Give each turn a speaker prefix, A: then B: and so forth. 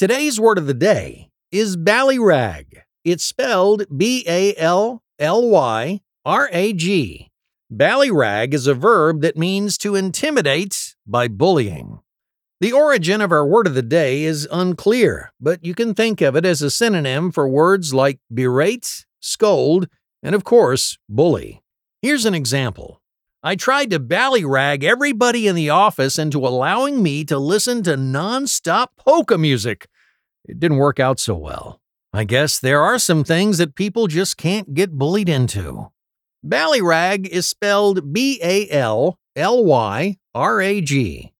A: Today's word of the day is ballyrag. It's spelled B A L L Y R A G. Ballyrag is a verb that means to intimidate by bullying. The origin of our word of the day is unclear, but you can think of it as a synonym for words like berate, scold, and of course, bully. Here's an example. I tried to ballyrag everybody in the office into allowing me to listen to non-stop polka music. It didn't work out so well. I guess there are some things that people just can't get bullied into. Ballyrag is spelled B A L L Y R A G.